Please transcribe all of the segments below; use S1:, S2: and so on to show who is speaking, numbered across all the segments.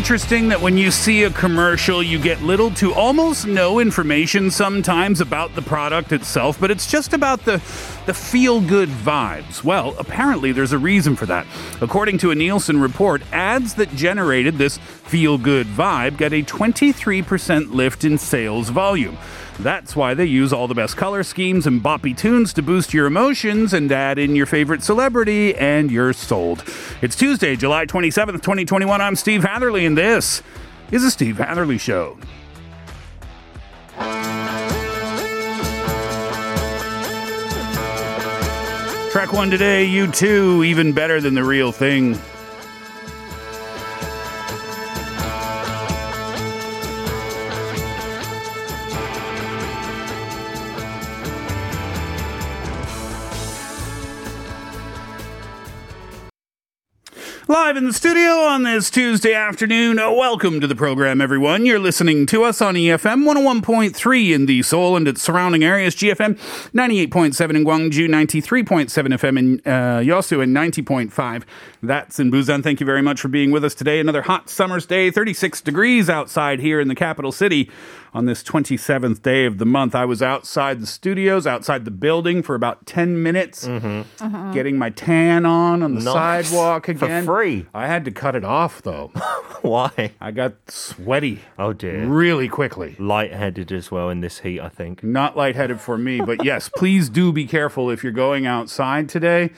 S1: Interesting that when you see a commercial, you get little to almost no information sometimes about the product itself, but it's just about the, the feel good vibes? Well, apparently there's a reason for that. According to a Nielsen report, ads that generated this feel good vibe get a 23% lift in sales volume. That's why they use all the best color schemes and boppy tunes to boost your emotions and add in your favorite celebrity, and you're sold. It's Tuesday, July 27th, 2021. I'm Steve Hatherley, and this is the Steve Hatherley Show. Track one today, U2, even better than the real thing. Live in the studio on this Tuesday afternoon. Uh, welcome to the program, everyone. You're listening to us on EFM 101.3 in the Seoul and its surrounding areas, GFN 98.7 in Gwangju, 93.7 FM in uh, Yosu, and 90.5. That's in Busan. Thank you very much for being with us today. Another hot summer's day, 36 degrees outside here in the capital city on this 27th day of the month. I was outside the studios, outside the building for about 10 minutes, mm-hmm. uh-huh. getting my tan on on the
S2: Nice.
S1: sidewalk
S2: For
S1: again.
S2: free.
S1: I had to cut it off though.
S2: Why?
S1: I got sweaty
S2: Oh dear.
S1: really quickly.
S2: Lightheaded as well in this heat, I think.
S1: Not lightheaded for me, but yes, please do be careful if you're going outside today.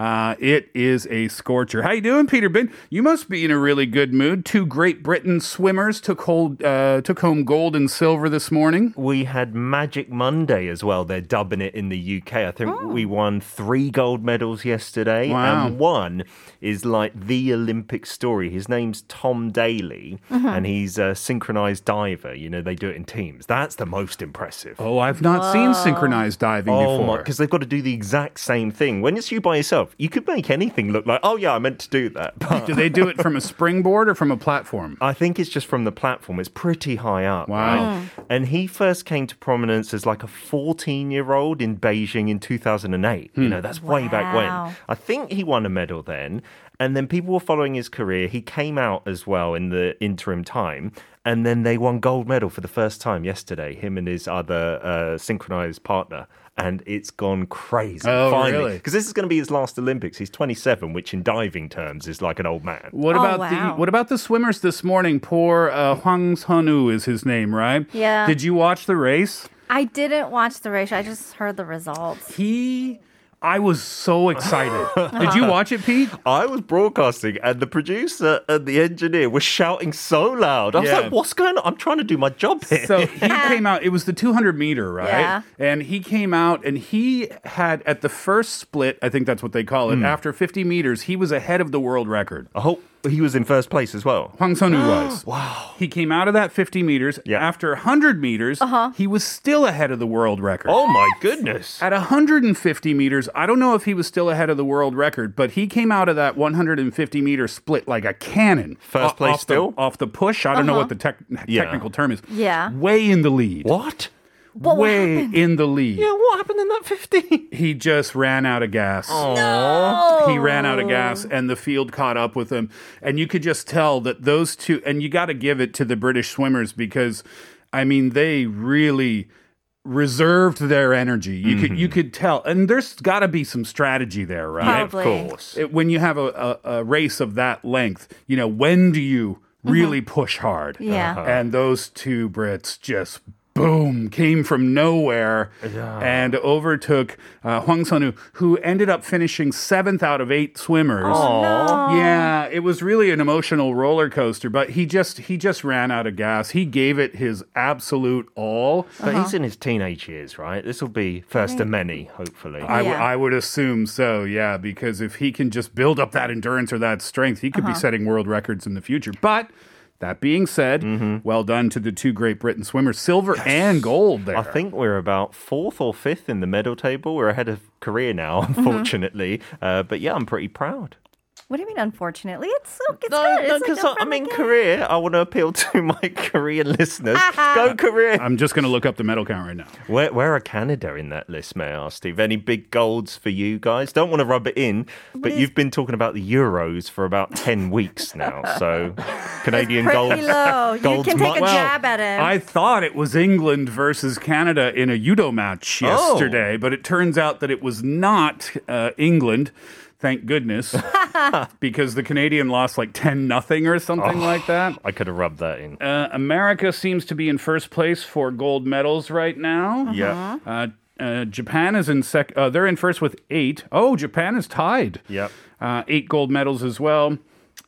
S1: Uh, it is a scorcher. How you doing, Peter Bin? You must be in a really good mood. Two Great Britain swimmers took hold, uh, took home gold and silver this morning.
S2: We had Magic Monday as well. They're dubbing it in the UK. I think
S3: Oh.
S2: we won three gold medals yesterday.
S1: Wow.
S2: And one is like the Olympic story. His name's Tom Daley,
S3: Mm-hmm.
S2: and he's a synchronized diver. You know, they do it in teams. That's the most impressive.
S1: Oh, I've not seen synchronized diving
S2: Oh
S1: before.
S2: Because they've got to do the exact same thing. When it's you by yourself, you could make anything look like, oh yeah, I meant to do that. But
S1: Do they do it from a springboard or from a platform?
S2: I think it's just from the platform. It's pretty high up.
S1: Wow.
S2: right? And he first came to prominence as like a 14 year old in Beijing in 2008. You know, that's way back when. I think he won a medal then. And then people were following his career. He came out as well in the interim time. And then they won gold medal for the first time yesterday, him and his other uh, synchronized partner. And it's gone crazy.
S1: Oh,
S2: finally.
S1: really?
S2: Because this is going to be his last Olympics. He's 27, which in diving terms is like an old man.
S1: What
S3: Oh,
S1: about
S3: wow.
S1: the what about the swimmers this morning? Poor uh, Hwang Sun-woo is his name, right?
S3: Yeah.
S1: Did you watch the race?
S3: I didn't watch the race. I just heard the results.
S1: He, I was so excited. Did you watch it, Pete?
S2: I was broadcasting, and the producer and the engineer were shouting so loud. I was
S1: Yeah.
S2: like, "What's going on? I'm trying to do my job here."
S1: So he came out. It was the 200 meter, right?
S3: Yeah.
S1: And he came out, and he had at the first split. I think that's what they call it.
S2: Hmm.
S1: After 50 meters, he was ahead of the world record.
S2: I hope he was in first place as well.
S1: Hwang Sun-woo was. wow. He came out of that 50 meters.
S2: Yeah.
S1: After 100 meters,
S3: Uh-huh.
S1: he was still ahead of the world record.
S2: Oh my goodness!
S1: At 150 meters, I don't know if he was still ahead of the world record, but he came out of that 150 meter split like a cannon.
S2: First
S1: O-
S2: place
S1: off the-
S2: still?
S1: off the push. I don't know what the tech
S2: Yeah.
S1: technical term is.
S3: Yeah.
S1: Way in the lead.
S2: What?
S3: But what
S1: Way
S3: happened?
S1: in the lead.
S2: Yeah, what happened in that 50?
S1: He just ran out of gas.
S3: No.
S1: He ran out of gas and the field caught up with him. And you could just tell that those two, and you got to give it to the British swimmers because, I mean, they really reserved their energy. You could you could tell. And there's got to be some strategy there, right?
S2: of course.
S1: It- when you have a, a, a race of that length, you know, when do you really push hard?
S3: Yeah. Uh-huh.
S1: And those two Brits just boom came from nowhere and overtook uh, Hwang Sun-woo, who ended up finishing seventh out of eight swimmers.
S2: Aw.
S1: Yeah, it was really an emotional roller coaster, but he just he just ran out of gas. He gave it his absolute all.
S2: But he's in his teenage years, right? This will be first of many, hopefully.
S1: I, w-
S3: Yeah.
S1: I would assume so, yeah, because if he can just build up that endurance or that strength, he could be setting world records in the future. But that being said, well done to the two Great Britain swimmers, silver and gold there.
S2: I think we're about fourth or fifth in the medal table. We're ahead of Korea now, unfortunately. Uh, but yeah, I'm pretty proud.
S3: What do you mean? Unfortunately, it's so it's
S2: No,
S3: good.
S2: no,
S3: It's like
S2: because
S3: a
S2: I'm
S3: friendly
S2: in. Korea. I want to appeal to my Korean listeners. Go Korea.
S1: I'm just going to look up the medal count right now.
S2: Where, where are Canada in that list, may I ask, Steve? Any big golds for you guys? Don't want to rub it in, but you've been talking about the Euros for about 10 weeks now. So, Canadian
S3: Pretty
S2: golds.
S3: low. You
S2: golds
S3: can take a
S2: mu-
S3: jab at him.
S1: I thought it was England versus Canada in a judo match
S2: Oh.
S1: yesterday, but it turns out that it was not uh, England. Thank goodness, because the Canadian lost like ten nothing or something like that.
S2: I could have rubbed that in.
S1: Uh, America seems to be in first place for gold medals right now.
S2: Yeah.
S1: Uh, uh, Japan is in sec. Uh, they're in first with eight. Oh, Japan is tied.
S2: Yep.
S1: Uh, eight gold medals as well.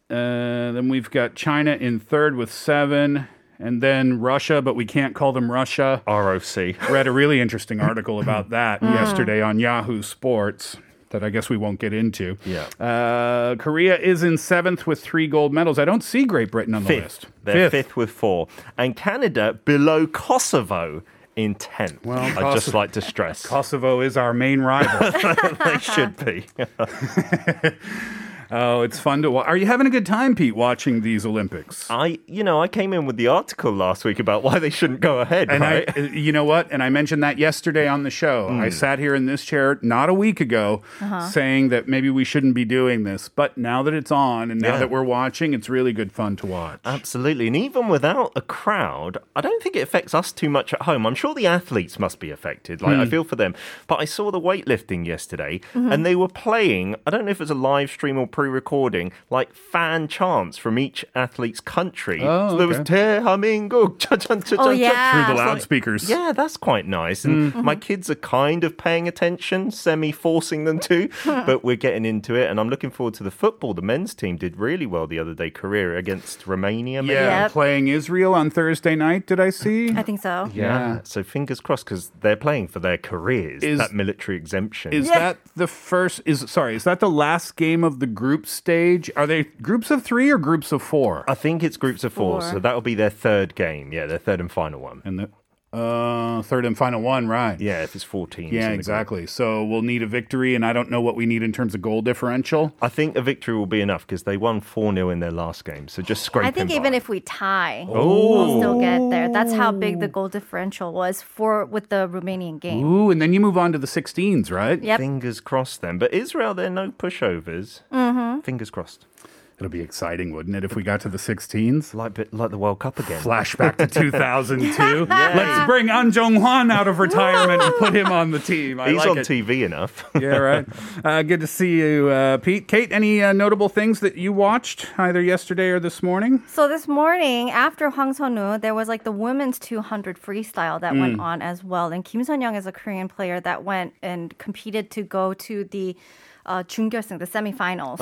S1: Uh, then we've got China in third with seven, and then Russia, but we can't call them Russia.
S2: ROC.
S1: Read a really interesting article about that yesterday on Yahoo Sports that I guess we won't get into.
S2: Yeah.
S1: Uh, Korea is in seventh with three gold medals. I don't see Great Britain on the list.
S2: They're fifth. with four. And Canada below Kosovo in 10th.
S1: Well,
S2: I'd
S1: Kosovo-
S2: just like to stress.
S1: Kosovo is our main rival.
S2: they should be.
S1: oh, it's fun to watch. Are you having a good time, Pete, watching these Olympics?
S2: I, you know, I came in with the article last week about why they shouldn't go ahead,
S1: And
S2: right?
S1: I, uh, you know what? And I mentioned that yesterday on the show. I hmm. sat here in this chair not a week ago uh-huh. saying that maybe we shouldn't be doing this. But now that it's on and now
S2: Yeah.
S1: that we're watching, it's really good fun to watch.
S2: Absolutely. And even without a crowd, I don't think it affects us too much at home. I'm sure the athletes must be affected. Like, I hmm. feel for them. But I saw the weightlifting yesterday mm-hmm. and they were playing, I don't know if it was a live stream or pre pre-recording like fan chants from each athlete's country.
S1: Oh,
S2: so there was Te Hamingo
S3: oh, yeah.
S1: through the loudspeakers.
S2: Yeah, that's quite nice. And mm-hmm. my kids are kind of paying attention, semi forcing them to, but we're getting into it. And I'm looking forward to the football. The men's team did really well the other day, Korea against Romania. Maybe?
S1: Yeah,
S3: yep.
S1: playing Israel on Thursday night. Did I see?
S3: I think so.
S2: Yeah.
S1: yeah.
S2: So fingers crossed because they're playing for their careers.
S1: Is,
S2: that military exemption?
S1: Is
S3: yeah.
S1: that the first? Is sorry? Is that the last game of the group? Stage? Are they groups of three or groups of four?
S2: I think it's groups of four,
S3: Four.
S2: so that'll be their third game. Yeah, their third and final one.
S1: And the uh, third and final one, right?
S2: Yeah, if it's 14.
S1: Yeah, exactly. So we'll need a victory, and I don't know what we need in terms of goal differential.
S2: I think a victory will be enough because they won 4 0 in their last game. So just scrape
S3: I think
S2: in
S3: even
S2: by.
S3: if we tie,
S2: Oh.
S3: we'll still get there. That's how big the goal differential was for with the Romanian game.
S1: Ooh, and then you move on to the 16s, right?
S3: Yep.
S2: Fingers crossed then. But Israel, they're no pushovers. Mm-hmm. Fingers crossed.
S1: It'll be exciting, wouldn't it, if we got to the 16s?
S2: Like, like the World Cup again.
S1: Flashback to 2002. Let's bring An Jong Hwan out of retirement and put him on the team. I
S2: He's
S1: like
S2: on
S1: it.
S2: TV enough.
S1: yeah, right. Uh, good to see you, uh, Pete. Kate, any uh, notable things that you watched either yesterday or this morning?
S3: So this morning, after Hwang Sun-woo, there was like the women's 200 freestyle that went on as well. And Kim Sun-young is a Korean player that went and competed to go to the uh, 중결승, the semifinals.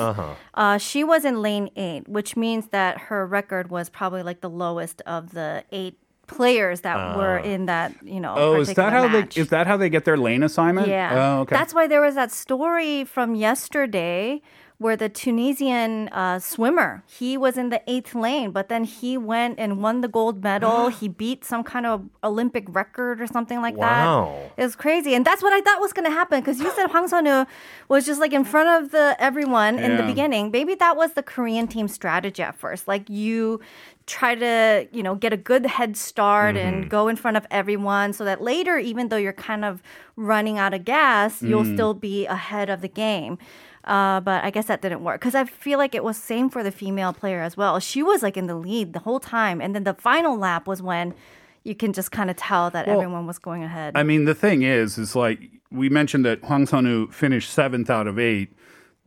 S3: Uh, she was in lane eight, which means that her record was probably like the lowest of the eight players that were in that, you know.
S1: Oh, is that
S3: particular
S1: how
S3: match.
S1: they is that how they get their lane assignment?
S3: Yeah.
S1: Oh, okay.
S3: That's why there was that story from yesterday where the Tunisian uh, swimmer, he was in the eighth lane, but then he went and won the gold medal. he beat some kind of Olympic record or something like
S2: Wow.
S3: that. It was crazy. And that's what I thought was going to happen because you said Hwang Sun-woo was just like in front of the everyone in the beginning. Maybe that was the Korean team strategy at first. Like you try to, you know, get a good head start and go in front of everyone so that later, even though you're kind of running out of gas, you'll still be ahead of the game. Uh, but I guess that didn't work because I feel like it was same for the female player as well. She was like in the lead the whole time, and then the final lap was when you can just kind of tell that
S1: Well,
S3: everyone was going ahead.
S1: I mean, the thing is, is like we mentioned that Hwang Sun-woo finished seventh out of eight.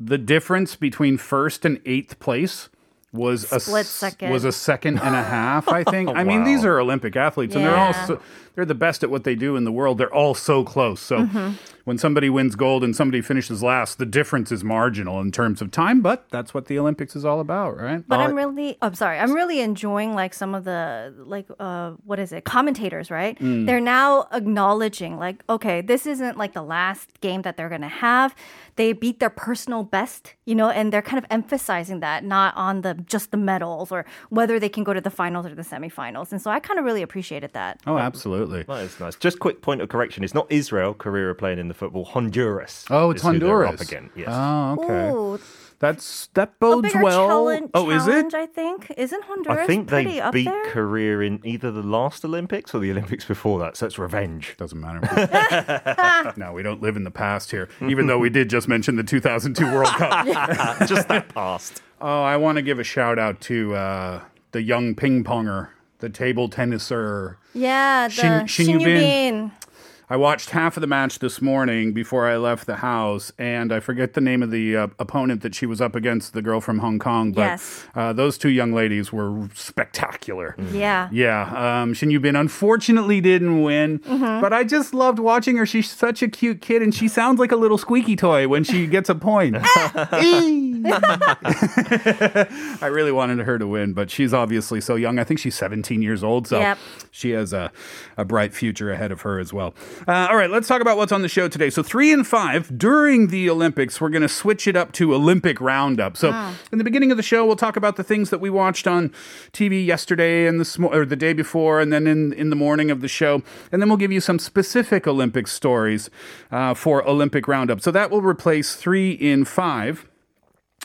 S1: The difference between first and eighth place was a
S3: Split
S1: s-
S3: second.
S1: was a second and a half. I think. I mean, these are Olympic athletes, and they're all so, they're the best at what they do in the world. They're all so close. So
S3: Mm-hmm.
S1: when somebody wins gold and somebody finishes last, the difference is marginal in terms of time. But that's what the Olympics is all about, right?
S3: But I'm really, I'm sorry, I'm really enjoying like some of the like uh what is it commentators, right?
S1: Mm.
S3: They're now acknowledging like, okay, this isn't like the last game that they're gonna have. They beat their personal best, you know, and they're kind of emphasizing that, not on the just the medals or whether they can go to the finals or the semifinals. And so I kind of really appreciated that.
S1: oh, absolutely.
S2: That is nice. Just quick point of correction. It's not Israel, Korea are playing in the football. Honduras.
S1: Oh, it's
S2: is who
S1: Honduras.
S2: Up again. Yes.
S1: Oh, okay.
S3: Ooh,
S1: That's that bodes
S3: bigger
S1: well.
S3: challenge,
S1: oh, is it?
S3: I think. Isn't Honduras
S2: I think they
S3: up
S2: beat
S3: there?
S2: Korea in either the last Olympics or the Olympics before that, so it's revenge.
S1: Doesn't matter. no, we don't live in the past here. Even though we did just mention the 2002 World Cup.
S2: Just that past.
S1: Oh, I want to give a shout out to uh, the young ping ponger, the table tenniser.
S3: yeah, the
S1: Shin- Shin Yubin.
S3: Yubin.
S1: I watched half of the match this morning before I left the house, and I forget the name of the uh, opponent that she was up against, the girl from Hong Kong. But
S3: Yes.
S1: uh, those two young ladies were spectacular.
S3: Yeah.
S1: Yeah, um, Shin Yubin unfortunately didn't win,
S3: Mm-hmm.
S1: but I just loved watching her. She's such a cute kid, and she sounds like a little squeaky toy when she gets a point. I really wanted her to win, but she's obviously so young. I think she's 17 years old, so
S3: Yep.
S1: she has a, a bright future ahead of her as well. Uh, all right, let's talk about what's on the show today. So, three and five during the Olympics, we're going to switch it up to Olympic Roundup. So, in the beginning of the show, we'll talk about the things that we watched on TV yesterday and this or the day before, and then in, in the morning of the show, and then we'll give you some specific Olympic stories uh, for Olympic Roundup. So that will replace three in five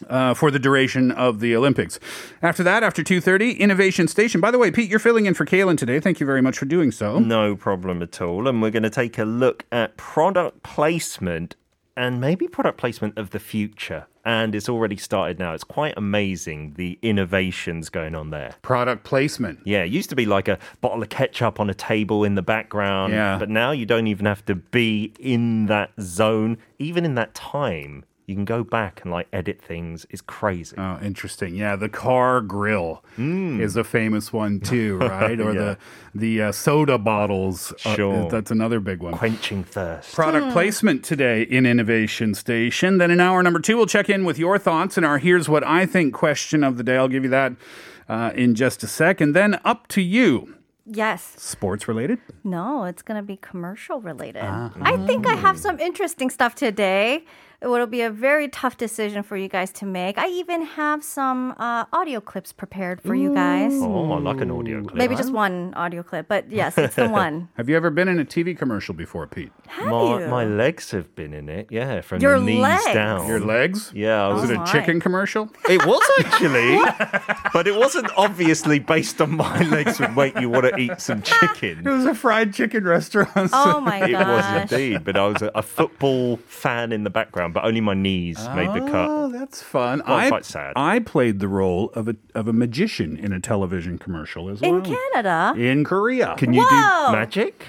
S1: uh, for the duration of the Olympics. After that, after 2.30, Innovation Station. By the way, Pete, you're filling in for Kaylin today. Thank you very much for doing so.
S2: No problem at all. And we're going to take a look at product placement and maybe product placement of the future. And it's already started now. It's quite amazing the innovations going on there.
S1: Product placement.
S2: Yeah, it used to be like a bottle of ketchup on a table in the background.
S1: Yeah.
S2: But now you don't even have to be in that zone, even in that time. You can go back and like edit things. It's crazy.
S1: Oh, interesting. Yeah, the car grill is a famous one too, right? Or the the uh, soda bottles. uh,
S2: Sure.
S1: that's another big one.
S2: Quenching thirst.
S1: Product placement today in Innovation Station. Then in hour number two, we'll check in with your thoughts and our Here's What I Think question of the day. I'll give you that uh, in just a sec. And then up to you.
S3: Yes.
S1: Sports related?
S3: No, it's going to be commercial related.
S1: Ah.
S3: I think I have some interesting stuff today. It will be a very tough decision for you guys to make. I even have some uh, audio clips prepared for you guys.
S2: Oh, I like an audio clip.
S3: Maybe just one audio clip, but yes, it's the one.
S1: Have you ever been in a TV commercial before, Pete?
S3: Have
S2: My,
S3: you?
S2: my legs have been in it, yeah, from
S3: Your
S2: the knees
S3: legs?
S2: down.
S1: Your legs?
S2: Yeah, I
S1: Was
S2: was
S1: it
S3: Oh
S1: a
S3: my.
S1: chicken commercial?
S2: It was actually, but it wasn't obviously based on my legs would make you want to eat some chicken.
S1: It was a fried chicken restaurant.
S3: oh my
S2: It was indeed, but I was a, a football fan in the background, but only my knees made the cut.
S1: Oh, that's fun.
S2: Well,
S1: I,
S2: quite sad.
S1: I played the role of a of a magician in a television commercial as well.
S3: In Canada,
S1: In Korea.
S2: Can you
S3: Whoa!
S2: do magic?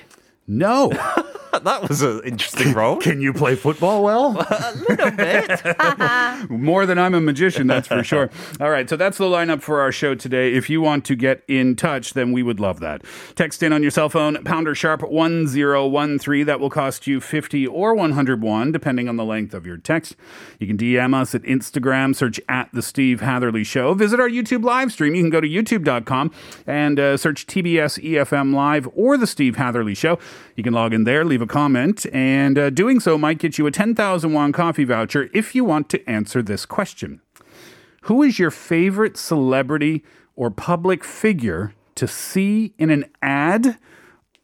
S1: No.
S2: That was an interesting role.
S1: Can you play football well?
S2: a little bit.
S1: More than I'm a magician, that's for sure. All right, so that's the lineup for our show today. If you want to get in touch, then we would love that. Text in on your cell phone, pounder sharp 1013. That will cost you 50 or 101, depending on the length of your text. You can DM us at Instagram, search at The Steve Hatherley Show. Visit our YouTube live stream. You can go to youtube.com and uh, search TBS EFM Live or The Steve Hatherley Show. You can log in there, leave a comment, and uh, doing so might get you a 10,000 won coffee voucher if you want to answer this question. Who is your favorite celebrity or public figure to see in an ad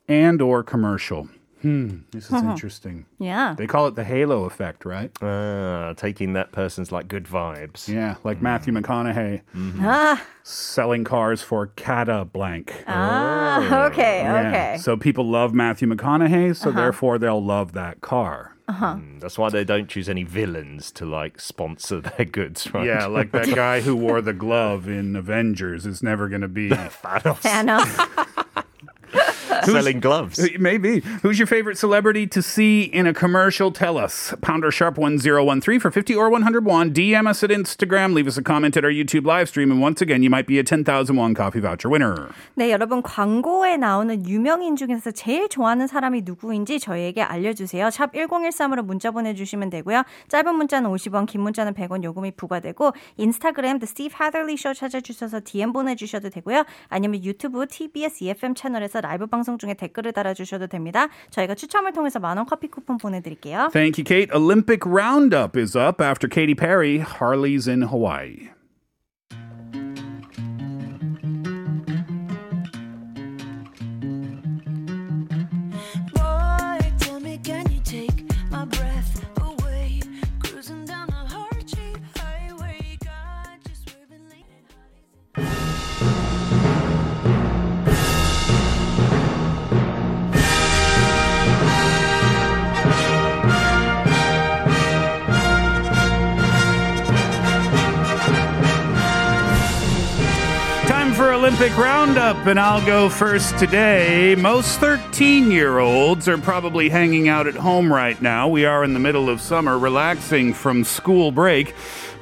S1: and or commercial? Hmm, this is interesting.
S3: yeah.
S1: They call it the halo effect, right?
S2: Ah, taking that person's like good vibes.
S1: Yeah, like Matthew McConaughey
S3: Ah,
S1: selling cars for Cata Blank.
S3: ah, okay,
S1: Yeah.
S3: okay.
S1: So people love Matthew McConaughey, so therefore they'll love that car.
S2: Uh Mm, That's why they don't choose any villains to like sponsor their goods, right?
S1: Yeah, like that guy who wore the glove in Avengers is never going to be
S3: Thanos.
S2: Selling gloves.
S1: Maybe. Who's your favorite celebrity to see in a commercial? Tell us. Pounder sharp 1013 for 50 or 101. DM us at Instagram. Leave us a comment at our YouTube live stream. And once again, you might be a 10,000 won coffee voucher winner.
S3: 네, 여러분 광고에 나오는 유명인 중에서 제일 좋아하는 사람이 누구인지 저희에게 알려주세요. 샵 1013으로 문자 보내주시면 되고요. 짧은 문자는 50원, 긴 문자는 100원 요금이 부과되고 인스타그램 The Steve Hatherley Show 찾아주셔서 DM 보내주셔도 되고요. 아니면 유튜브 TBS EFM 채널에서 라이브 방송 중에 댓글을 달아주셔도 됩니다. 저희가 추첨을 통해서 만원 커피 쿠폰 보내드릴게요.
S1: Thank you, Kate. Olympic Roundup is up after Katy Perry. Harley's in Hawaii. Olympic Roundup, and I'll go first today. Most 13 year olds are probably hanging out at home right now. We are in the middle of summer, relaxing from school break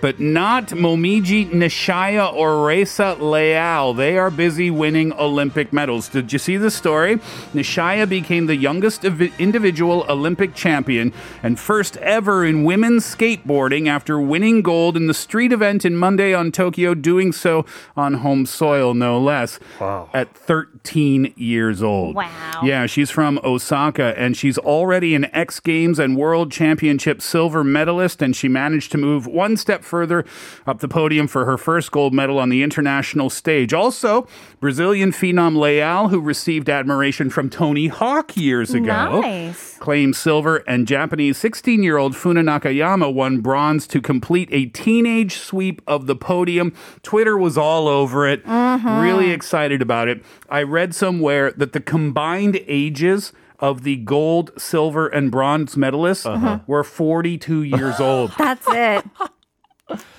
S1: but not Momiji Nishiya or Rayssa Leal. They are busy winning Olympic medals. Did you see the story? Nishiya became the youngest individual Olympic champion and first ever in women's skateboarding after winning gold in the street event in Monday on Tokyo, doing so on home soil, no less.
S2: Wow.
S1: At 13 years old.
S3: Wow.
S1: Yeah, she's from Osaka and she's already an X Games and World Championship silver medalist, and she managed to move one step further further up the podium for her first gold medal on the international stage. Also, Brazilian phenom Leal, who received admiration from Tony Hawk years ago,
S3: nice.
S1: claimed silver, and Japanese 16 year old Funa Nakayama won bronze to complete a teenage sweep of the podium. Twitter was all over it,
S3: mm-hmm.
S1: really excited about it. I read somewhere that the combined ages of the gold, silver, and bronze medalists uh-huh. were 42 years old.
S3: That's it.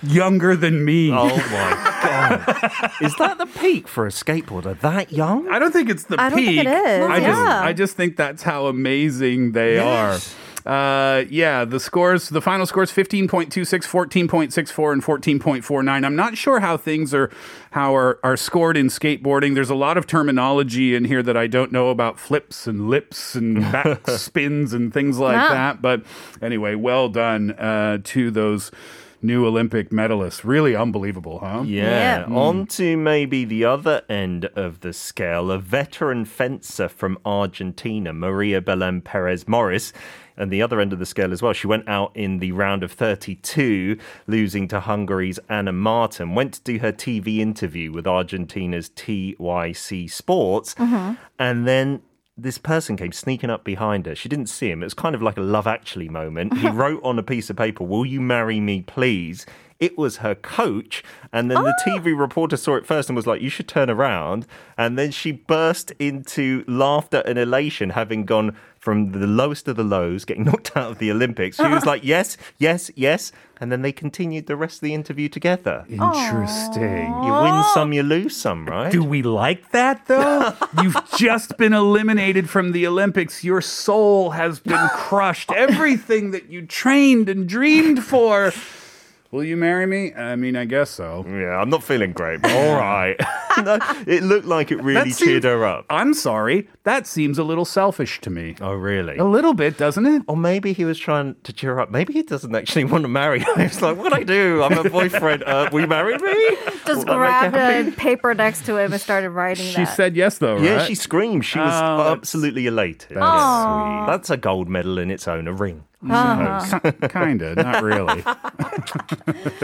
S1: Younger than me.
S2: Oh my god! Is that the peak for a skateboarder? That young?
S1: I don't think it's the
S3: I
S1: peak.
S3: don't think it is.
S1: I
S3: yeah.
S1: just, I just think that's how amazing they
S2: yes.
S1: are. Uh, yeah, the scores, the final scores 15.26, 14.64, and 14.49. I'm not sure how things are how are, are scored in skateboarding. There's a lot of terminology in here that I don't know about flips and lips and back spins and things like
S3: yeah.
S1: that. But anyway, well done uh, to those new Olympic medalists. Really unbelievable, huh?
S2: Yeah.
S3: Yeah.
S2: On to maybe the other end of the scale, a veteran fencer from Argentina, Maria Belén Perez Maurice. And the other end of the scale as well, she went out in the round of 32, losing to Hungary's Anna Marton. Went to do her TV interview with Argentina's TYC Sports. Mm-hmm. And then this person came sneaking up behind her. She didn't see him. It was kind of like a love actually moment. He wrote on a piece of paper, Will you marry me, please? It was her coach. And then oh. the TV reporter saw it first and was like, You should turn around. And then she burst into laughter and elation, having gone from the lowest of the lows, getting knocked out of the Olympics. She was like, Yes, yes, yes. And then they continued the rest of the interview together.
S1: Interesting.
S2: You win some, you lose some, right?
S1: Do we like that though? You've just been eliminated from the Olympics. Your soul has been crushed. Everything that you trained and dreamed for Will you marry me? I mean, I guess so.
S2: Yeah, I'm not feeling great, but all right. no, it looked like it really
S1: That
S2: cheered her up.
S1: I'm sorry. That seems a little selfish to me.
S2: Oh, really?
S1: A little bit, doesn't it?
S2: Or maybe he was trying to cheer her up. Maybe he doesn't actually want to marry her. He's like, what do I do? I'm a boyfriend. Uh, will you marry me?
S3: Just
S2: Will
S3: grabbed a paper next to him and started writing
S1: She
S3: that.
S1: said yes, though, right?
S2: Yeah, she screamed. She was
S1: Oh,
S2: absolutely elated.
S1: That's
S3: Aw.
S2: That's a gold medal in its own, a ring.
S1: Sweet. Kinda, not really.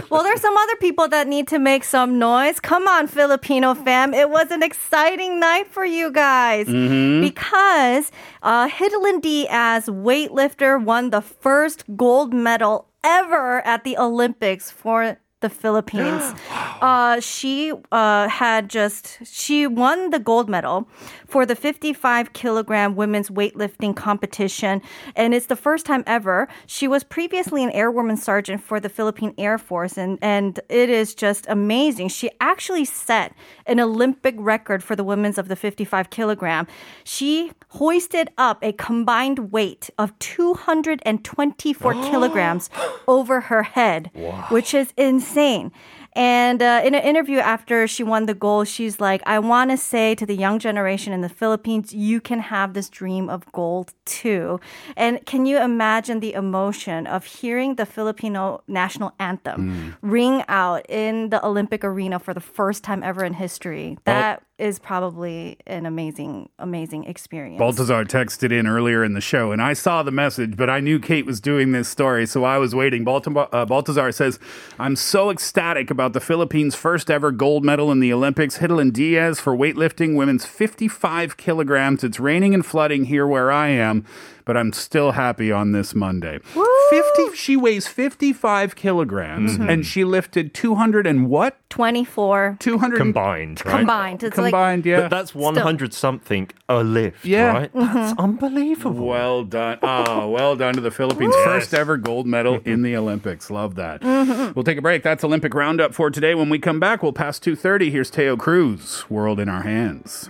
S3: Well, there's some other people that need to make some noise. Come on, Filipino fam. It was an exciting night for you guys because uh, Hidilyn Diaz, weightlifter, won the first gold medal ever at the Olympics for the Philippines. uh, she uh, had just she won the gold medal for the 55 kilogram women's weightlifting competition, and it's the first time ever. She was previously an airwoman sergeant for the Philippine Air Force, and and it is just amazing. She actually set an Olympic record for the women's of the 55 kilogram. She hoisted up a combined weight of 224 kilograms over her head, which is insane. And uh, in an interview after she won the gold, she's like, I want to say to the young generation in the Philippines, you can have this dream of gold too. And can you imagine the emotion of hearing the Filipino national anthem ring out in the Olympic arena for the first time ever in history? That is probably an amazing, amazing experience.
S1: Baltazar texted in earlier in the show, and I saw the message, but I knew Kate was doing this story, so I was waiting. Baltimore, uh, Baltazar says, I'm so ecstatic about the Philippines' first ever gold medal in the Olympics. Hidilyn Diaz for weightlifting, women's 55 kilograms. It's raining and flooding here where I am, but I'm still happy on this Monday. 50 she weighs 55 kilograms
S2: Mm-hmm.
S1: and she lifted 200 and what?
S3: 24
S1: 200
S2: Combined, right?
S3: combined. It's like
S1: yeah.
S2: But that's 100 something a lift,
S1: Yeah.
S2: right? That's unbelievable.
S1: well done. Oh well done to the philippines. First ever gold medal in the olympics. Love that. We'll take a break. That's olympic roundup for today. When we come back we'll pass 2.30 here's Taio Cruz world in our hands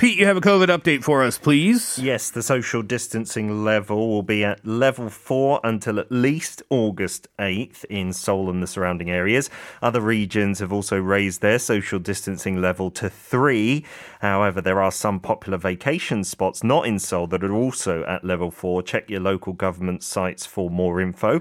S1: pete you have a covid update for us please
S2: Yes, the social distancing level will be at level four until at least August 8th in Seoul and the surrounding areas. Other regions have also raised their social distancing level to three. However, there are some popular vacation spots not in Seoul that are also at level four. Check your local government sites for more info.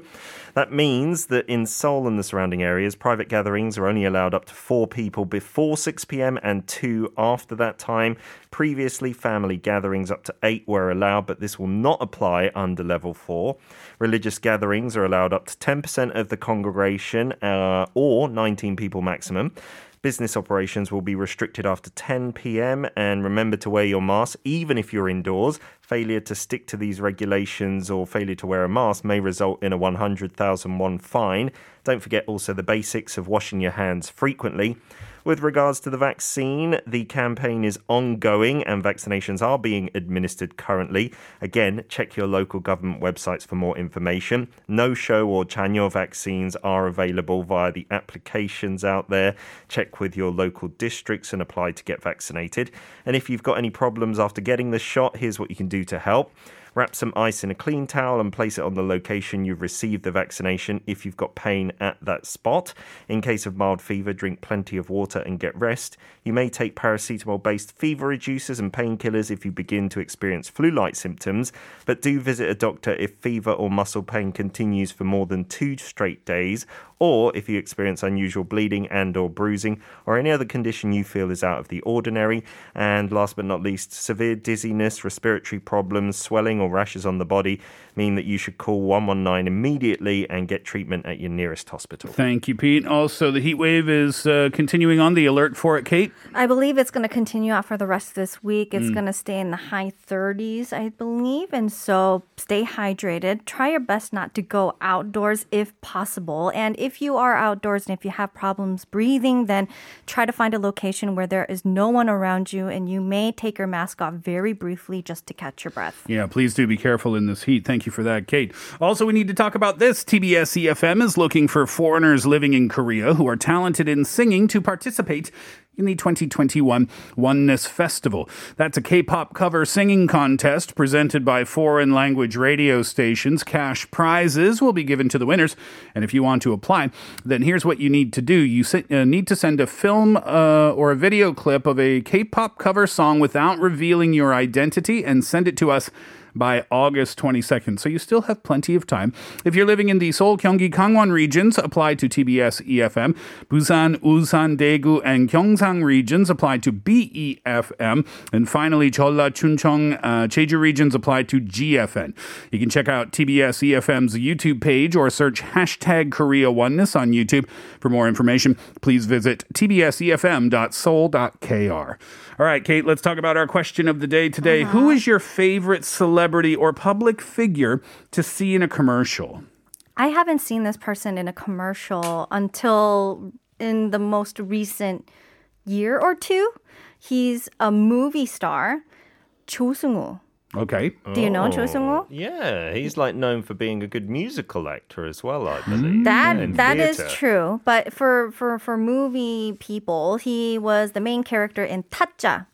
S2: That means that in Seoul and the surrounding areas, private gatherings are only allowed up to four people before 6 p.m. and two after that time. Previously, family gatherings up to eight were allowed, but this will not apply under level four. Religious gatherings are allowed up to 10% of the congregation uh, or 19 people maximum. Business operations will be restricted after 10 p.m. and remember to wear your mask even if you're indoors. Failure to stick to these regulations or failure to wear a mask may result in a 100,000 won fine. Don't forget also the basics of washing your hands frequently. With regards to the vaccine, the campaign is ongoing and vaccinations are being administered currently. Again, check your local government websites for more information. No show or Chanyo vaccines are available via the applications out there. Check with your local districts and apply to get vaccinated. And if you've got any problems after getting the shot, here's what you can do to help. Wrap some ice in a clean towel and place it on the location you've received the vaccination if you've got pain at that spot. In case of mild fever, drink plenty of water and get rest. You may take paracetamol based fever reducers and painkillers if you begin to experience flu like symptoms, but do visit a doctor if fever or muscle pain continues for more than two straight days or if you experience unusual bleeding and or bruising or any other condition you feel is out of the ordinary and last but not least severe dizziness respiratory problems swelling or rashes on the body mean that you should call 119 immediately and get treatment at your nearest hospital
S1: Thank you, Pete. Also, the heat wave is uh, continuing on. The alert for it, Kate.
S3: I believe it's going to continue out for the rest of this week. It's going to stay in the high 30s, I believe. And so stay hydrated. Try your best not to go outdoors if possible. And if you are outdoors and if you have problems breathing, then try to find a location where there is no one around you and you may take your mask off very briefly just to catch your breath.
S1: Yeah, please do be careful in this heat. Thank you for that, Kate. Also, we need to talk about this. TBS EFM is looking for foreigners living in Korea who are talented in singing to participate in the 2021 Oneness Festival. That's a K-pop cover singing contest presented by foreign language radio stations. Cash prizes will be given to the winners, and if you want to apply, then here's what you need to do. You uh, need to send a film uh, or a video clip of a K-pop cover song without revealing your identity and send it to us by August 22nd. So you still have plenty of time. If you're living in the Seoul, Gyeonggi, Gangwon regions, apply to TBS EFM. Busan, Ulsan, Daegu, and Gyeongsang regions apply to BEFM. And finally, Cholla, Chungcheong, uh, Jeju regions apply to GFN. You can check out TBS EFM's YouTube page or search hashtag Korea Oneness on YouTube. For more information, please visit tbsefm.seoul.kr. All right, Kate, let's talk about our question of the day today. Who is your favorite celebrity or public figure to see in a commercial?
S3: I haven't seen this person in a commercial until in the most recent year or two. He's a movie star, Cho Sung-woo.
S1: Okay.
S3: Do you know Cho Sung-woo?
S2: yeah he's like known for being a good musical actor as well i believe
S3: That
S2: in
S3: that is
S2: theatre.
S3: true. But for, for for movie people, he was the main character in Tazza.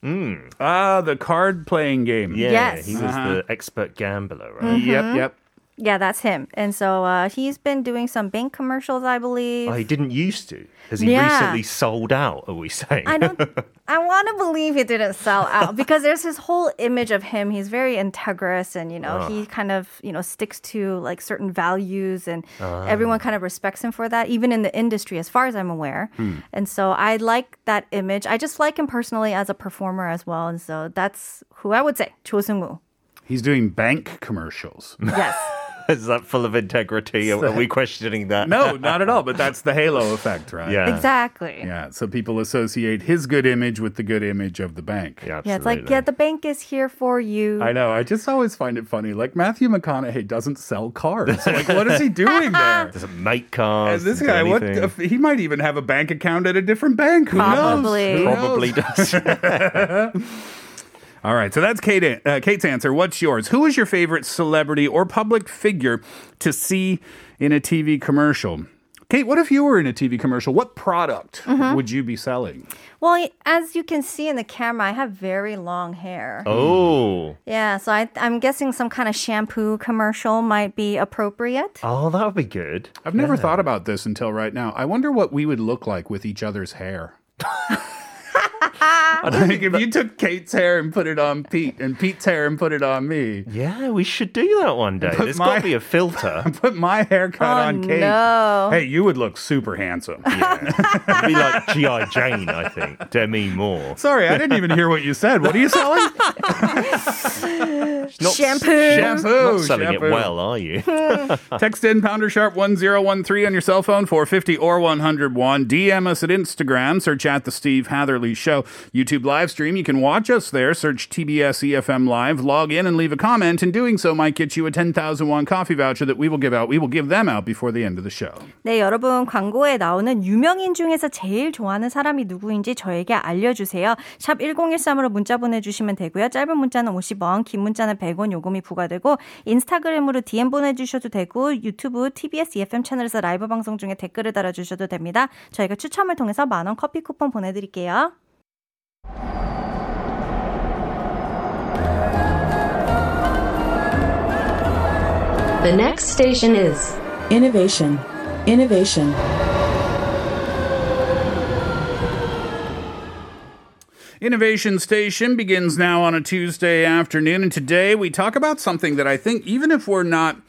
S1: Ah, the card playing game.
S2: yeah
S3: Yes.
S2: he was
S1: Uh-huh.
S2: the expert gambler right
S1: Yep, yep.
S3: Yeah, that's him. And so uh, he's been doing some bank commercials, I believe.
S2: Oh, he didn't used to. Has he
S3: Yeah.
S2: recently sold out? Are we saying?
S3: I don't. I want to believe he didn't sell out because there's this whole image of him. He's very integrous, and you know, he ah. kind of you know sticks to like certain values, and ah. everyone kind of respects him for that, even in the industry, as far as I'm aware. Hmm. And so I like that image. I just like him personally as a performer as well, and so that's who I would say, Cho Sung-woo.
S1: He's doing bank commercials.
S3: Yes.
S2: Is that full of integrity? Are, are we questioning that?
S1: No, not at all. But that's the halo effect, right?
S2: Yeah.
S3: Exactly.
S1: Yeah. So people associate his good image with the good image of the bank.
S2: Yeah,
S3: Yeah, it's like, yeah, the bank is here for you.
S1: I know. I just always find it funny. Like Matthew McConaughey doesn't sell cars. Like, what is he doing there?
S2: Doesn't make cars.
S1: And this guy, what? He might even have a bank account at a different bank. Who
S3: Probably.
S1: knows? Who
S2: Probably
S1: knows?
S2: does.
S1: All right. So that's Kate, uh, Kate's answer. What's yours? Who is your favorite celebrity or public figure to see in a TV commercial? Kate, what if you were in a TV commercial? What product
S3: Mm-hmm.
S1: would you be selling?
S3: Well, as you can see in the camera, I have very long hair.
S2: oh.
S3: Yeah, so I, I'm guessing some kind of shampoo commercial might be appropriate.
S2: Oh, that would be good.
S1: I've never thought about this until right now. I wonder what we would look like with each other's hair. I think if you took Kate's hair and put it on Pete, and Pete's hair and put it on me,
S2: Yeah, we should do that one day.
S1: Put
S2: There's
S1: my-
S2: got to be a filter.
S1: put my haircut
S3: Oh,
S1: on Kate.
S3: no.
S1: Hey, you would look super handsome.
S2: It'd be like G.I. Jane, I think. Demi Moore.
S1: Sorry, I didn't even hear what you said. What are you selling?
S2: Not,
S3: Shampoo.
S1: Shampoo.
S2: Not selling
S1: shampoo.
S2: it well, are you?
S1: Text in pounder sharp 1013 on your cell phone 450 or 101. DM us at Instagram. Search at The Steve Hatherley Show. YouTube live stream. You can watch us there. Search TBS EFM Live. Log in and leave a comment. And doing so might get you a 10,000 won coffee voucher that we will give out. We will give them out before the end of the show.
S3: 네, 여러분 광고에 나오는 유명인 중에서 제일 좋아하는 사람이 누구인지 저에게 알려주세요. 샵 1013으로 문자 보내주시면 되고요. 짧은 문자는 50원, 긴 문자는 100원 요금이 부과되고 인스타그램으로 DM 보내주셔도 되고 유튜브 TBS EFM 채널에서 라이브 방송 중에 댓글을 달아주셔도 됩니다. 저희가 추첨을 통해서 만원 커피 쿠폰 보내드릴게요.
S4: The next station is
S5: Innovation. Innovation.
S1: Innovation Station begins now on a Tuesday afternoon, and today we talk about something that I think, even if we're not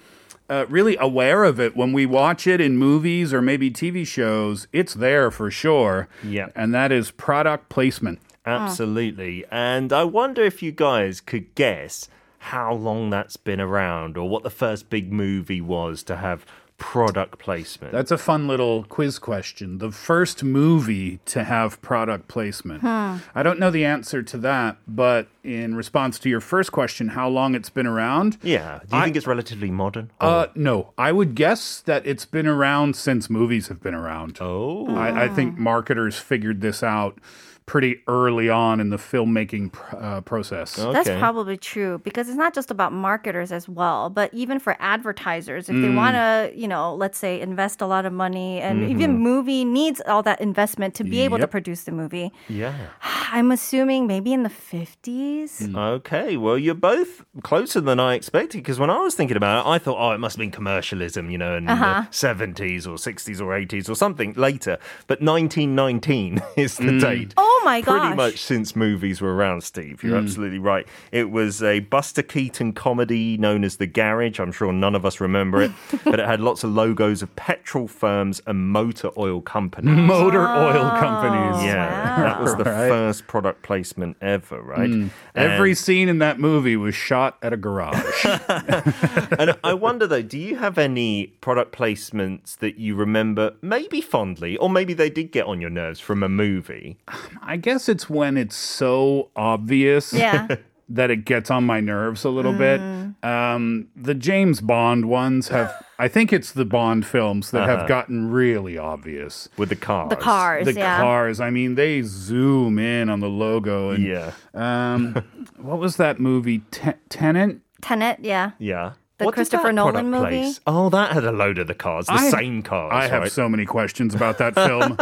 S1: uh, really aware of it when we watch it in movies or maybe TV shows, it's there for sure.
S2: Yeah.
S1: And that is product placement.
S2: Absolutely. And I wonder if you guys could guess how long that's been around or what the first big movie was to have product placement.
S1: That's a fun little quiz question. The first movie to have product placement. I don't know the answer to that, but in response to your first question, how long it's been around,
S2: yeah. Do you
S1: I-
S2: think it's relatively modern?
S1: Uh, no, I would guess that it's been around since movies have been around.
S2: oh.
S1: I, I think marketers figured this out pretty early on in the filmmaking pr- uh, process.
S3: That's probably true because it's not just about marketers as well, but even for advertisers, if they mm. want to, you know, let's say invest a lot of money, and even mm-hmm. movie needs all that investment to be able to produce the movie.
S2: Yeah.
S3: I'm assuming maybe in the 50s. Mm.
S2: Okay, well, you're both closer than I expected because when I was thinking about it, I thought, oh, it must have been commercialism, you know, in the uh-huh. 70s or 60s or 80s or something later. But 1919 is the mm. date.
S3: Oh Oh my gosh.
S2: Pretty much since movies were around, Steve. You're hmm. absolutely right. It was a Buster Keaton comedy known as The Garage. I'm sure none of us remember it, but it had lots of logos of petrol firms and motor oil companies.
S1: Motor oil oh, companies.
S2: Yeah, that was the
S1: Right.
S2: first product placement ever, right?
S1: Hmm.
S2: Every
S1: scene in that movie was shot at a garage.
S2: and I wonder though, do you have any product placements that you remember maybe fondly, or maybe they did get on your nerves from a movie?
S1: Um, I guess it's when it's so obvious
S3: Yeah.
S1: that it gets on my nerves a little bit. Um, the James Bond ones have, I think it's the Bond films that have gotten really obvious.
S2: With the cars.
S3: The cars,
S1: The
S3: yeah.
S1: cars, I mean, they zoom in on the logo. And,
S2: Yeah.
S1: Um, what was that movie? Ten- Tenant?
S3: Tenet, yeah.
S2: Yeah.
S3: The
S2: What did
S3: Christopher
S2: that
S3: Nolan
S2: product
S3: movie?
S2: place? Oh, that had a load of the cars, the
S1: I-
S2: same cars.
S1: I have
S2: right?
S1: so many questions about that film,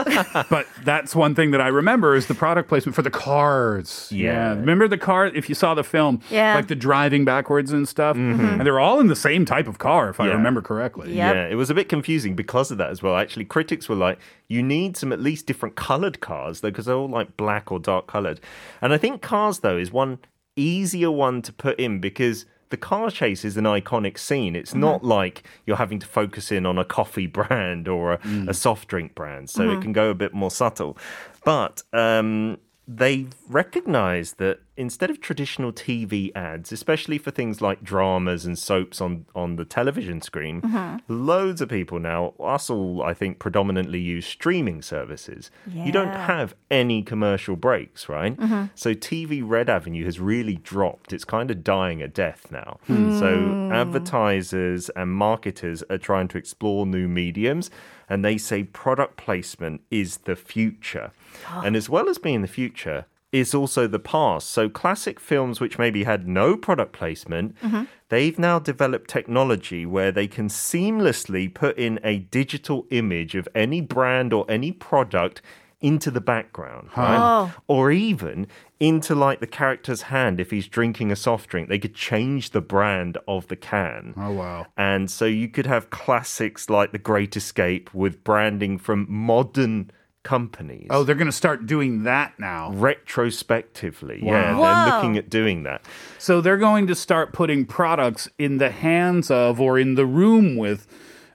S1: but that's one thing that I remember is the product placement for the cars.
S2: Yeah.
S1: remember the car? If you saw the film,
S3: Yeah.
S1: like the driving backwards and stuff, mm-hmm. and they're all in the same type of car, if I remember correctly.
S3: Yep.
S2: Yeah, it was a bit confusing because of that as well. Actually, critics were like, you need some at least different colored cars, though, because they're all like black or dark colored. And I think cars, though, is one easier one to put in because the car chase is an iconic scene. It's mm-hmm. not like you're having to focus in on a coffee brand or a, a mm. soft drink brand, so it mm-hmm. can go a bit more subtle. But um, they recognise that instead of traditional TV ads, especially for things like dramas and soaps on, on the television screen, mm-hmm. loads of people now, us all, I think, predominantly use streaming services. You don't have any commercial breaks, right? Mm-hmm. So TV ad revenue has really dropped. It's kind of dying a death now. Hmm. So advertisers and marketers are trying to explore new mediums and they say product placement is the future. And as well as being the future, is also the past. So classic films which maybe had no product placement, mm-hmm. they've now developed technology where they can seamlessly put in a digital image of any brand or any product into the background, right? Oh. Or even into like the character's hand if he's drinking a soft drink, they could change the brand of the can.
S1: Oh, wow.
S2: And so you could have classics like The Great Escape with branding from modern companies.
S1: Oh, they're going to start doing that now.
S2: retrospectively. Yeah,
S1: Wow.
S2: they're looking at doing that.
S1: So they're going to start putting products in the hands of or in the room with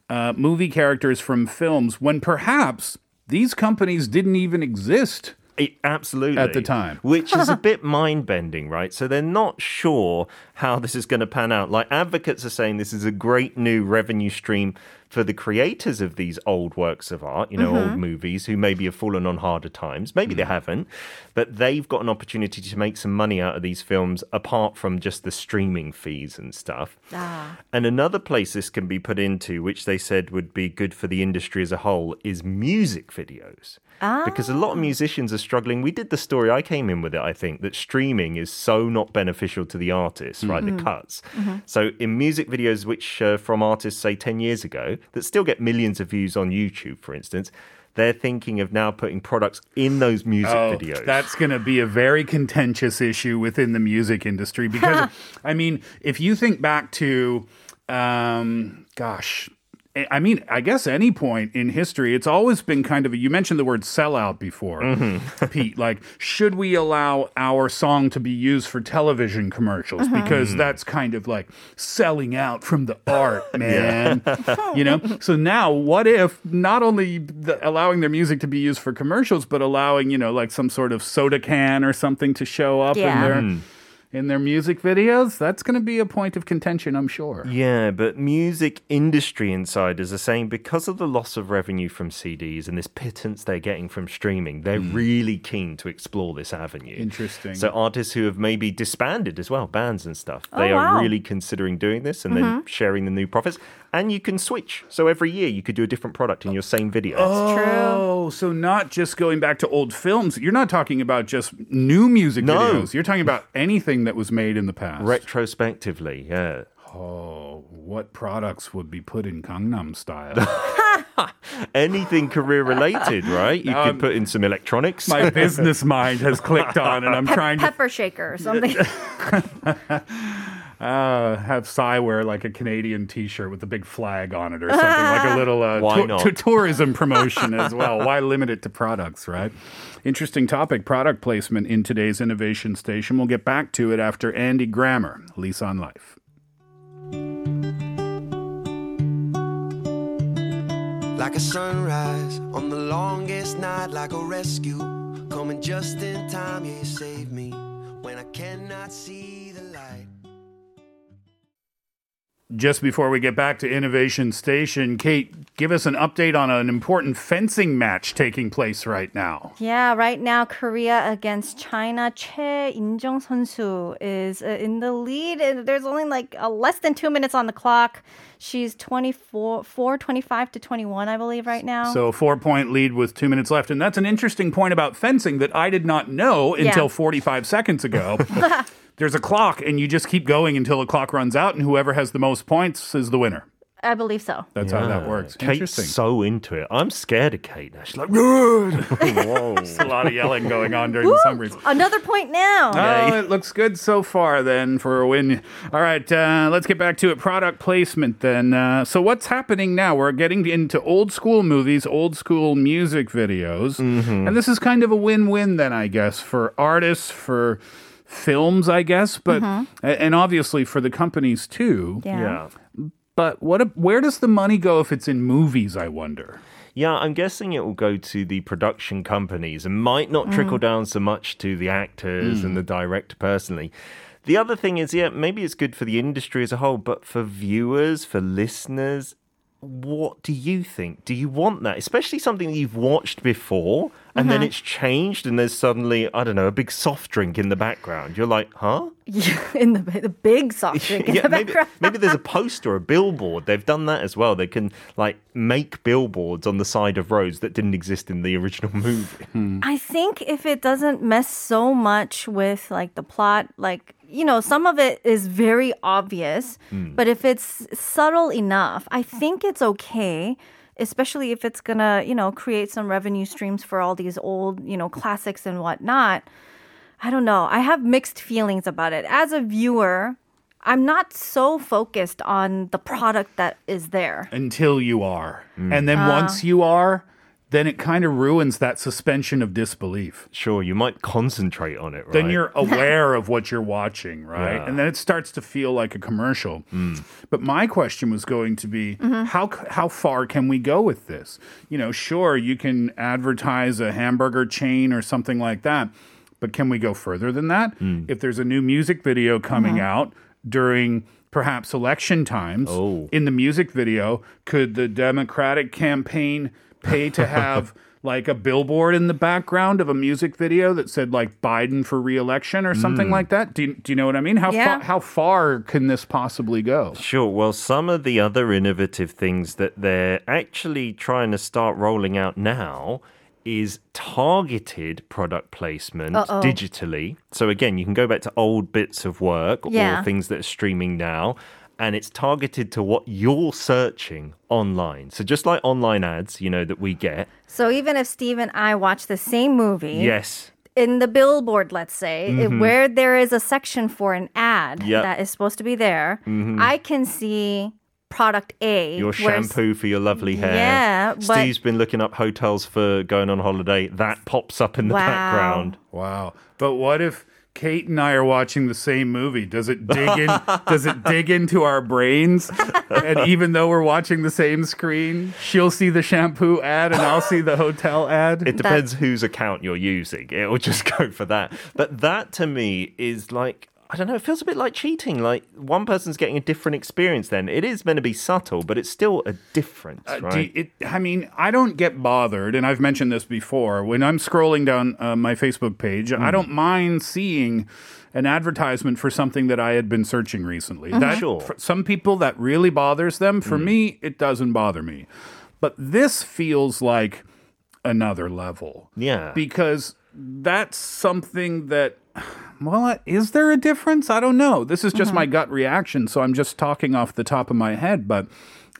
S1: uh, movie characters from films when perhaps these companies didn't even exist.
S2: It, absolutely.
S1: At the time.
S2: Which is a bit mind bending, right? So they're not sure how this is going to pan out. Like advocates are saying this is a great new revenue stream for the creators of these old works of art, you know, old movies who maybe have fallen on harder times. Maybe they haven't, but they've got an opportunity to make some money out of these films apart from just the streaming fees and stuff. Ah. And another place this can be put into, which they said would be good for the industry as a whole, is music videos. Ah. Because a lot of musicians are struggling. We did the story, I came in with it, I think, that streaming is so not beneficial to the artists, right? The cuts. So in music videos, which uh, from artists, say 10 years ago, that still get millions of views on YouTube, for instance, they're thinking of now putting products in those music
S1: Oh,
S2: videos.
S1: that's going to be a very contentious issue within the music industry because, I mean, if you think back to, um, gosh, I- mean, I guess any point in history, it's always been kind of a, you mentioned the word sellout before, mm-hmm. Pete. Like, should we allow our song to be used for television commercials? Uh-huh. Because mm. that's kind of like selling out from the art, man. you know? So now, what if not only the, allowing their music to be used for commercials, but allowing, you know, like some sort of soda can or something to show up in
S3: Yeah.
S1: their. Mm. In their music videos, that's going to be a point of contention, I'm sure.
S2: Yeah, but music industry insiders are saying because of the loss of revenue from CDs and this pittance they're getting from streaming, they're hmm. really keen to explore this avenue.
S1: Interesting.
S2: So artists who have maybe disbanded as well, bands and stuff, oh, they
S3: wow.
S2: are really considering doing this and then mm-hmm. sharing the new profits. And you can switch. So every year you could do a different product in your same video.
S1: Oh, so not just going back to old films. You're not talking about just new music
S2: No.
S1: videos. You're talking about anything that was made in the past.
S2: Retrospectively, yeah.
S1: Oh, what products would be put in Gangnam style?
S2: Anything career related, right? You could put in some electronics.
S1: My business mind has clicked on, and I'm trying to
S3: Pepper shaker or something.
S1: uh, have Psy wear like a Canadian T-shirt with a big flag on it or something, like a little uh,
S2: Why
S1: tou-
S2: not?
S1: tou- tourism promotion as well. Why limit it to products, right? Interesting topic, product placement in today's innovation station. We'll get back to it after Andy Grammer, Lease on Life.
S6: Like a sunrise on the longest night, like a rescue. Coming just in time, yeah, you save me when I cannot see
S1: Just before we get back to Innovation Station, Kate, give us an update on an important fencing match taking place right now.
S3: Yeah, right now Korea against China. Choi In-jung 선수 is uh, in the lead. There's only like uh, less than two minutes on the clock. She's 24, 4, 25 to 21, I believe, right now.
S1: So a four point lead with two minutes left. And that's an interesting point about fencing that I did not know until
S3: Yeah.
S1: 45 seconds ago. There's a clock, and you just keep going until the clock runs out, and whoever has the most points is the winner.
S3: I believe so.
S1: That's how that works.
S2: Kate's
S1: Interesting.
S2: so into it. I'm scared of Kate now. She's like, whoa.
S1: a lot of yelling going on during the summaries.
S3: Another point now.
S1: Oh, it looks good so far then for a win. All right, uh, let's get back to it. Product placement then. Uh, so, what's happening now? We're getting into old school movies, old school music videos. And this is kind of a win win then, I guess, for artists, for films, I guess, but mm-hmm. and obviously for the companies too.
S3: Yeah.
S2: yeah.
S1: But what? Where does the money go if it's in movies? I wonder.
S2: Yeah, I'm guessing it will go to the production companies and might not trickle mm. down so much to the actors and mm. the director personally. The other thing is, yeah, maybe it's good for the industry as a whole, but for viewers, for listeners, what do you think? Do you want that? Especially something that you've watched before and then uh-huh. it's changed and there's suddenly, I don't know, a big soft drink in the background. You're like, huh?
S3: in the the big soft drink in
S2: yeah,
S3: the
S2: maybe,
S3: background.
S2: maybe there's a poster, a billboard. They've done that as well. They can like make billboards on the side of roads that didn't exist in the original movie. Hmm.
S3: I think if it doesn't mess so much with like the plot, like you know, some of it is very obvious, but if it's subtle enough, I think it's okay. Especially if it's gonna, you know, create some revenue streams for all these old, you know, classics and whatnot. I don't know. I have mixed feelings about it. As a viewer, I'm not so focused on the product that is there.
S1: Until you are. And then
S3: Ah.
S1: once you are, then it kind of ruins that suspension of disbelief.
S2: Sure, you might concentrate on it, right?
S1: Then you're aware of what you're watching, right?
S2: Yeah.
S1: And then it starts to feel like a commercial. Hmm. But my question was going to be mm-hmm. how c- how far can we go with this? You know, sure, you can advertise a hamburger chain or something like that, but can we go further than that? Hmm. If there's a new music video coming mm-hmm. out during perhaps election times,
S2: Oh.
S1: in the music video, could the Democratic campaign pay to have like a billboard in the background of a music video that said like Biden for reelection or something hmm. like that? Do you, do you know what I mean? How
S3: Yeah.
S1: far how far can this possibly go?
S2: Sure. Well, some of the other innovative things that they're actually trying to start rolling out now is targeted product placement
S3: Uh-oh.
S2: digitally. So again, you can go back to old bits of work
S3: Yeah.
S2: or things that are streaming now. And it's targeted to what you're searching online. So just like online ads, you know, that we get.
S3: So even if Steve and I watch the same movie,
S2: Yes.
S3: in the billboard, let's say, it- mm-hmm. where there is a section for an ad
S2: Yep.
S3: that is supposed to be there, mm-hmm. I can see product A.
S2: Your
S3: where
S2: shampoo for your lovely hair.
S3: Yeah, but-
S2: Steve's been looking up hotels for going on holiday. That pops up in the
S3: Wow.
S2: background.
S1: Wow. But what if Kate and I are watching the same movie? Does it dig in does it dig into our brains? And even though we're watching the same screen, she'll see the shampoo ad and I'll see the hotel ad?
S2: It depends whose account you're using. It will just go for that. But that to me is like, I don't know, it feels a bit like cheating. Like one person's getting a different experience then. It is meant to be subtle, but it's still a difference,
S1: Uh,
S2: right?
S1: you- it, I mean, I don't get bothered, and I've mentioned this before. When I'm scrolling down uh, my Facebook page,
S2: Mm.
S1: I don't mind seeing an advertisement for something that I had been searching recently.
S3: Mm-hmm.
S1: That,
S2: Sure.
S1: For some people, that really bothers them.
S2: Mm.
S1: For me, it doesn't bother me. But this feels like another level.
S2: Yeah.
S1: Because that's something that. Well, is there a difference? I don't know. This is just my
S3: Mm-hmm.
S1: gut reaction, so I'm just talking off the top of my head. But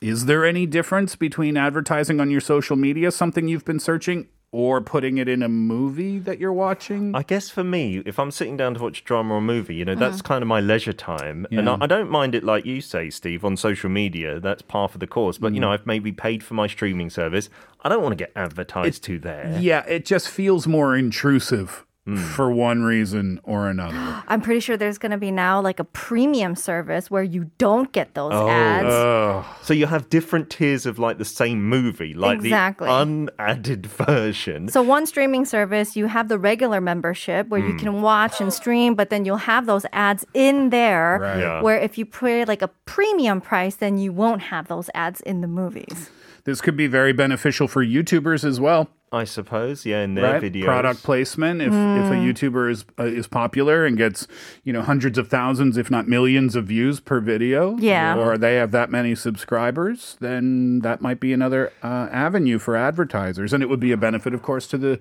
S1: is there any difference between advertising on your social media, something you've been searching, or putting it in a movie that you're watching?
S2: I guess for me, if I'm sitting down to watch a drama or movie, you know,
S3: Uh-huh.
S2: that's kind of my leisure time. And I, I don't mind it like you say, Steve, on social media. That's par for the course. But,
S1: Mm.
S2: you know, I've maybe paid for my streaming service. I don't want to get advertised to there.
S1: yeah, it just feels more intrusive
S2: Hmm.
S1: for one reason or another.
S3: I'm pretty sure there's going to be now like a premium service where you don't get those
S2: Oh.
S3: ads.
S2: So you have different tiers of like the same movie, like
S3: Exactly.
S2: the unadded version.
S3: So one streaming service, you have the regular membership where you can watch and stream, but then you'll have those ads in there.
S1: Right.
S2: Yeah.
S3: Where if you pay like a premium price, then you won't have those ads in the movies.
S1: This could be very beneficial for YouTubers as well.
S2: I suppose, yeah, in their
S1: right?
S2: videos.
S1: Product placement. If if a YouTuber is uh, is popular and gets you know hundreds of thousands, if not millions, of views per video,
S3: Yeah.
S1: or they have that many subscribers, then that might be another uh, avenue for advertisers, and it would be a benefit, of course, to the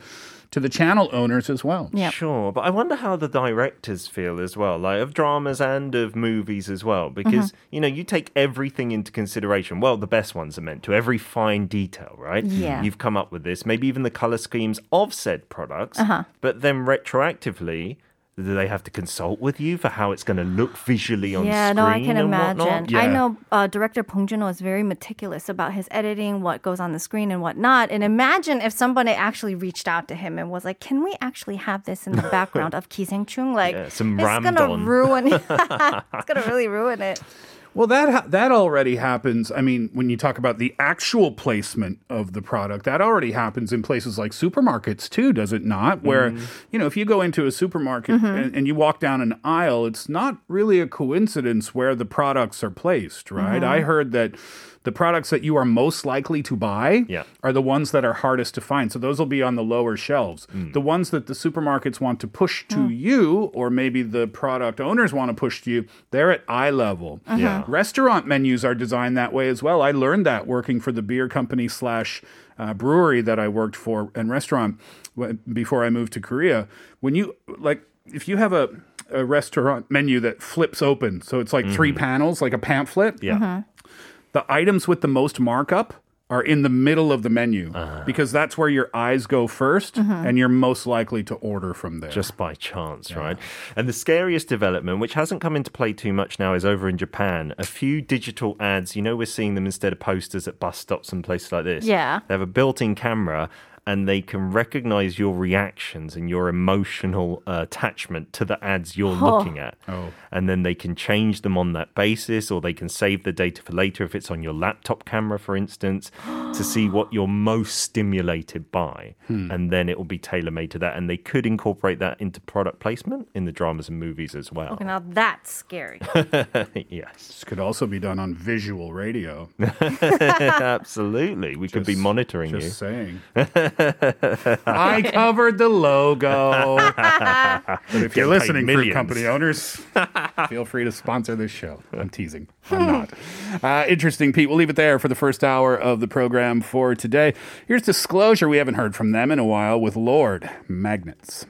S1: to the channel owners as well.
S3: Yep.
S2: Sure, but I wonder how the directors feel as well, like of dramas and of movies as well, because
S3: Mm-hmm.
S2: you know you take everything into consideration. Well, the best ones are meant to every fine detail, right?
S3: Yeah.
S2: You've come up with this, maybe even the color schemes of said products,
S3: Uh-huh.
S2: but then retroactively. Do they have to consult with you for how it's going to look visually on
S3: yeah,
S2: screen?
S3: Yeah, no, I can imagine.
S2: whatnot?
S3: I know uh, director Bong Joon-ho is very meticulous about his editing, what goes on the screen and whatnot. And imagine if somebody actually reached out to him and was like, "Can we actually have this in the background of Ki Seng Chung?" Like,
S2: Yeah, some
S3: it's gonna
S2: Ramdon.
S3: ruin. it's gonna really ruin it.
S1: Well, that ha- that already happens. I mean, when you talk about the actual placement of the product, that already happens in places like supermarkets too, does it not? Where mm-hmm. you know, if you go into a supermarket mm-hmm. and, and you walk down an aisle, it's not really a coincidence where the products are placed, right? Mm-hmm. I heard that. The products that you are most likely to buy
S2: Yeah.
S1: are the ones that are hardest to find. So those will be on the lower shelves. Mm. The ones that the supermarkets want to push to oh. you, or maybe the product owners want to push to you, they're at eye level. Uh-huh.
S2: Yeah.
S1: Restaurant menus are designed that way as well. I learned that working for the beer company slash uh, brewery that I worked for and restaurant wh- before I moved to Korea. When you like, if you have a a restaurant menu that flips open, so it's like three mm. panels, like a pamphlet
S2: Yeah. Uh-huh.
S1: The items with the most markup are in the middle of the menu uh-huh. because that's where your eyes go 1st mm-hmm. and you're most likely to order from there.
S2: just by chance, right? And the scariest development, which hasn't come into play too much now, is over in Japan. A few digital ads, you know, we're seeing them instead of posters at bus stops and places like this.
S3: Yeah.
S2: They have a built in camera and they can recognize your reactions and your emotional uh, attachment to the ads you're looking at.
S1: Oh.
S2: And then they can change them on that basis or they can save the data for later if it's on your laptop camera, for instance, to see what you're most stimulated by. And then it will be tailor made to that. And they could incorporate that into product placement in the dramas and movies as well.
S3: Okay, now that's scary.
S2: yes,
S1: this could also be done on visual radio.
S2: absolutely. We could be
S1: Just-
S2: monitoring you.
S1: Just saying. I covered the logo. but if you're listening, fruit
S2: millions.
S1: company owners, feel free to sponsor this show. I'm teasing. I'm not. Uh, interesting, Pete. We'll leave it there for the first hour of the program for today. Here's disclosure. We haven't heard from them in a while with Lorde Magnets.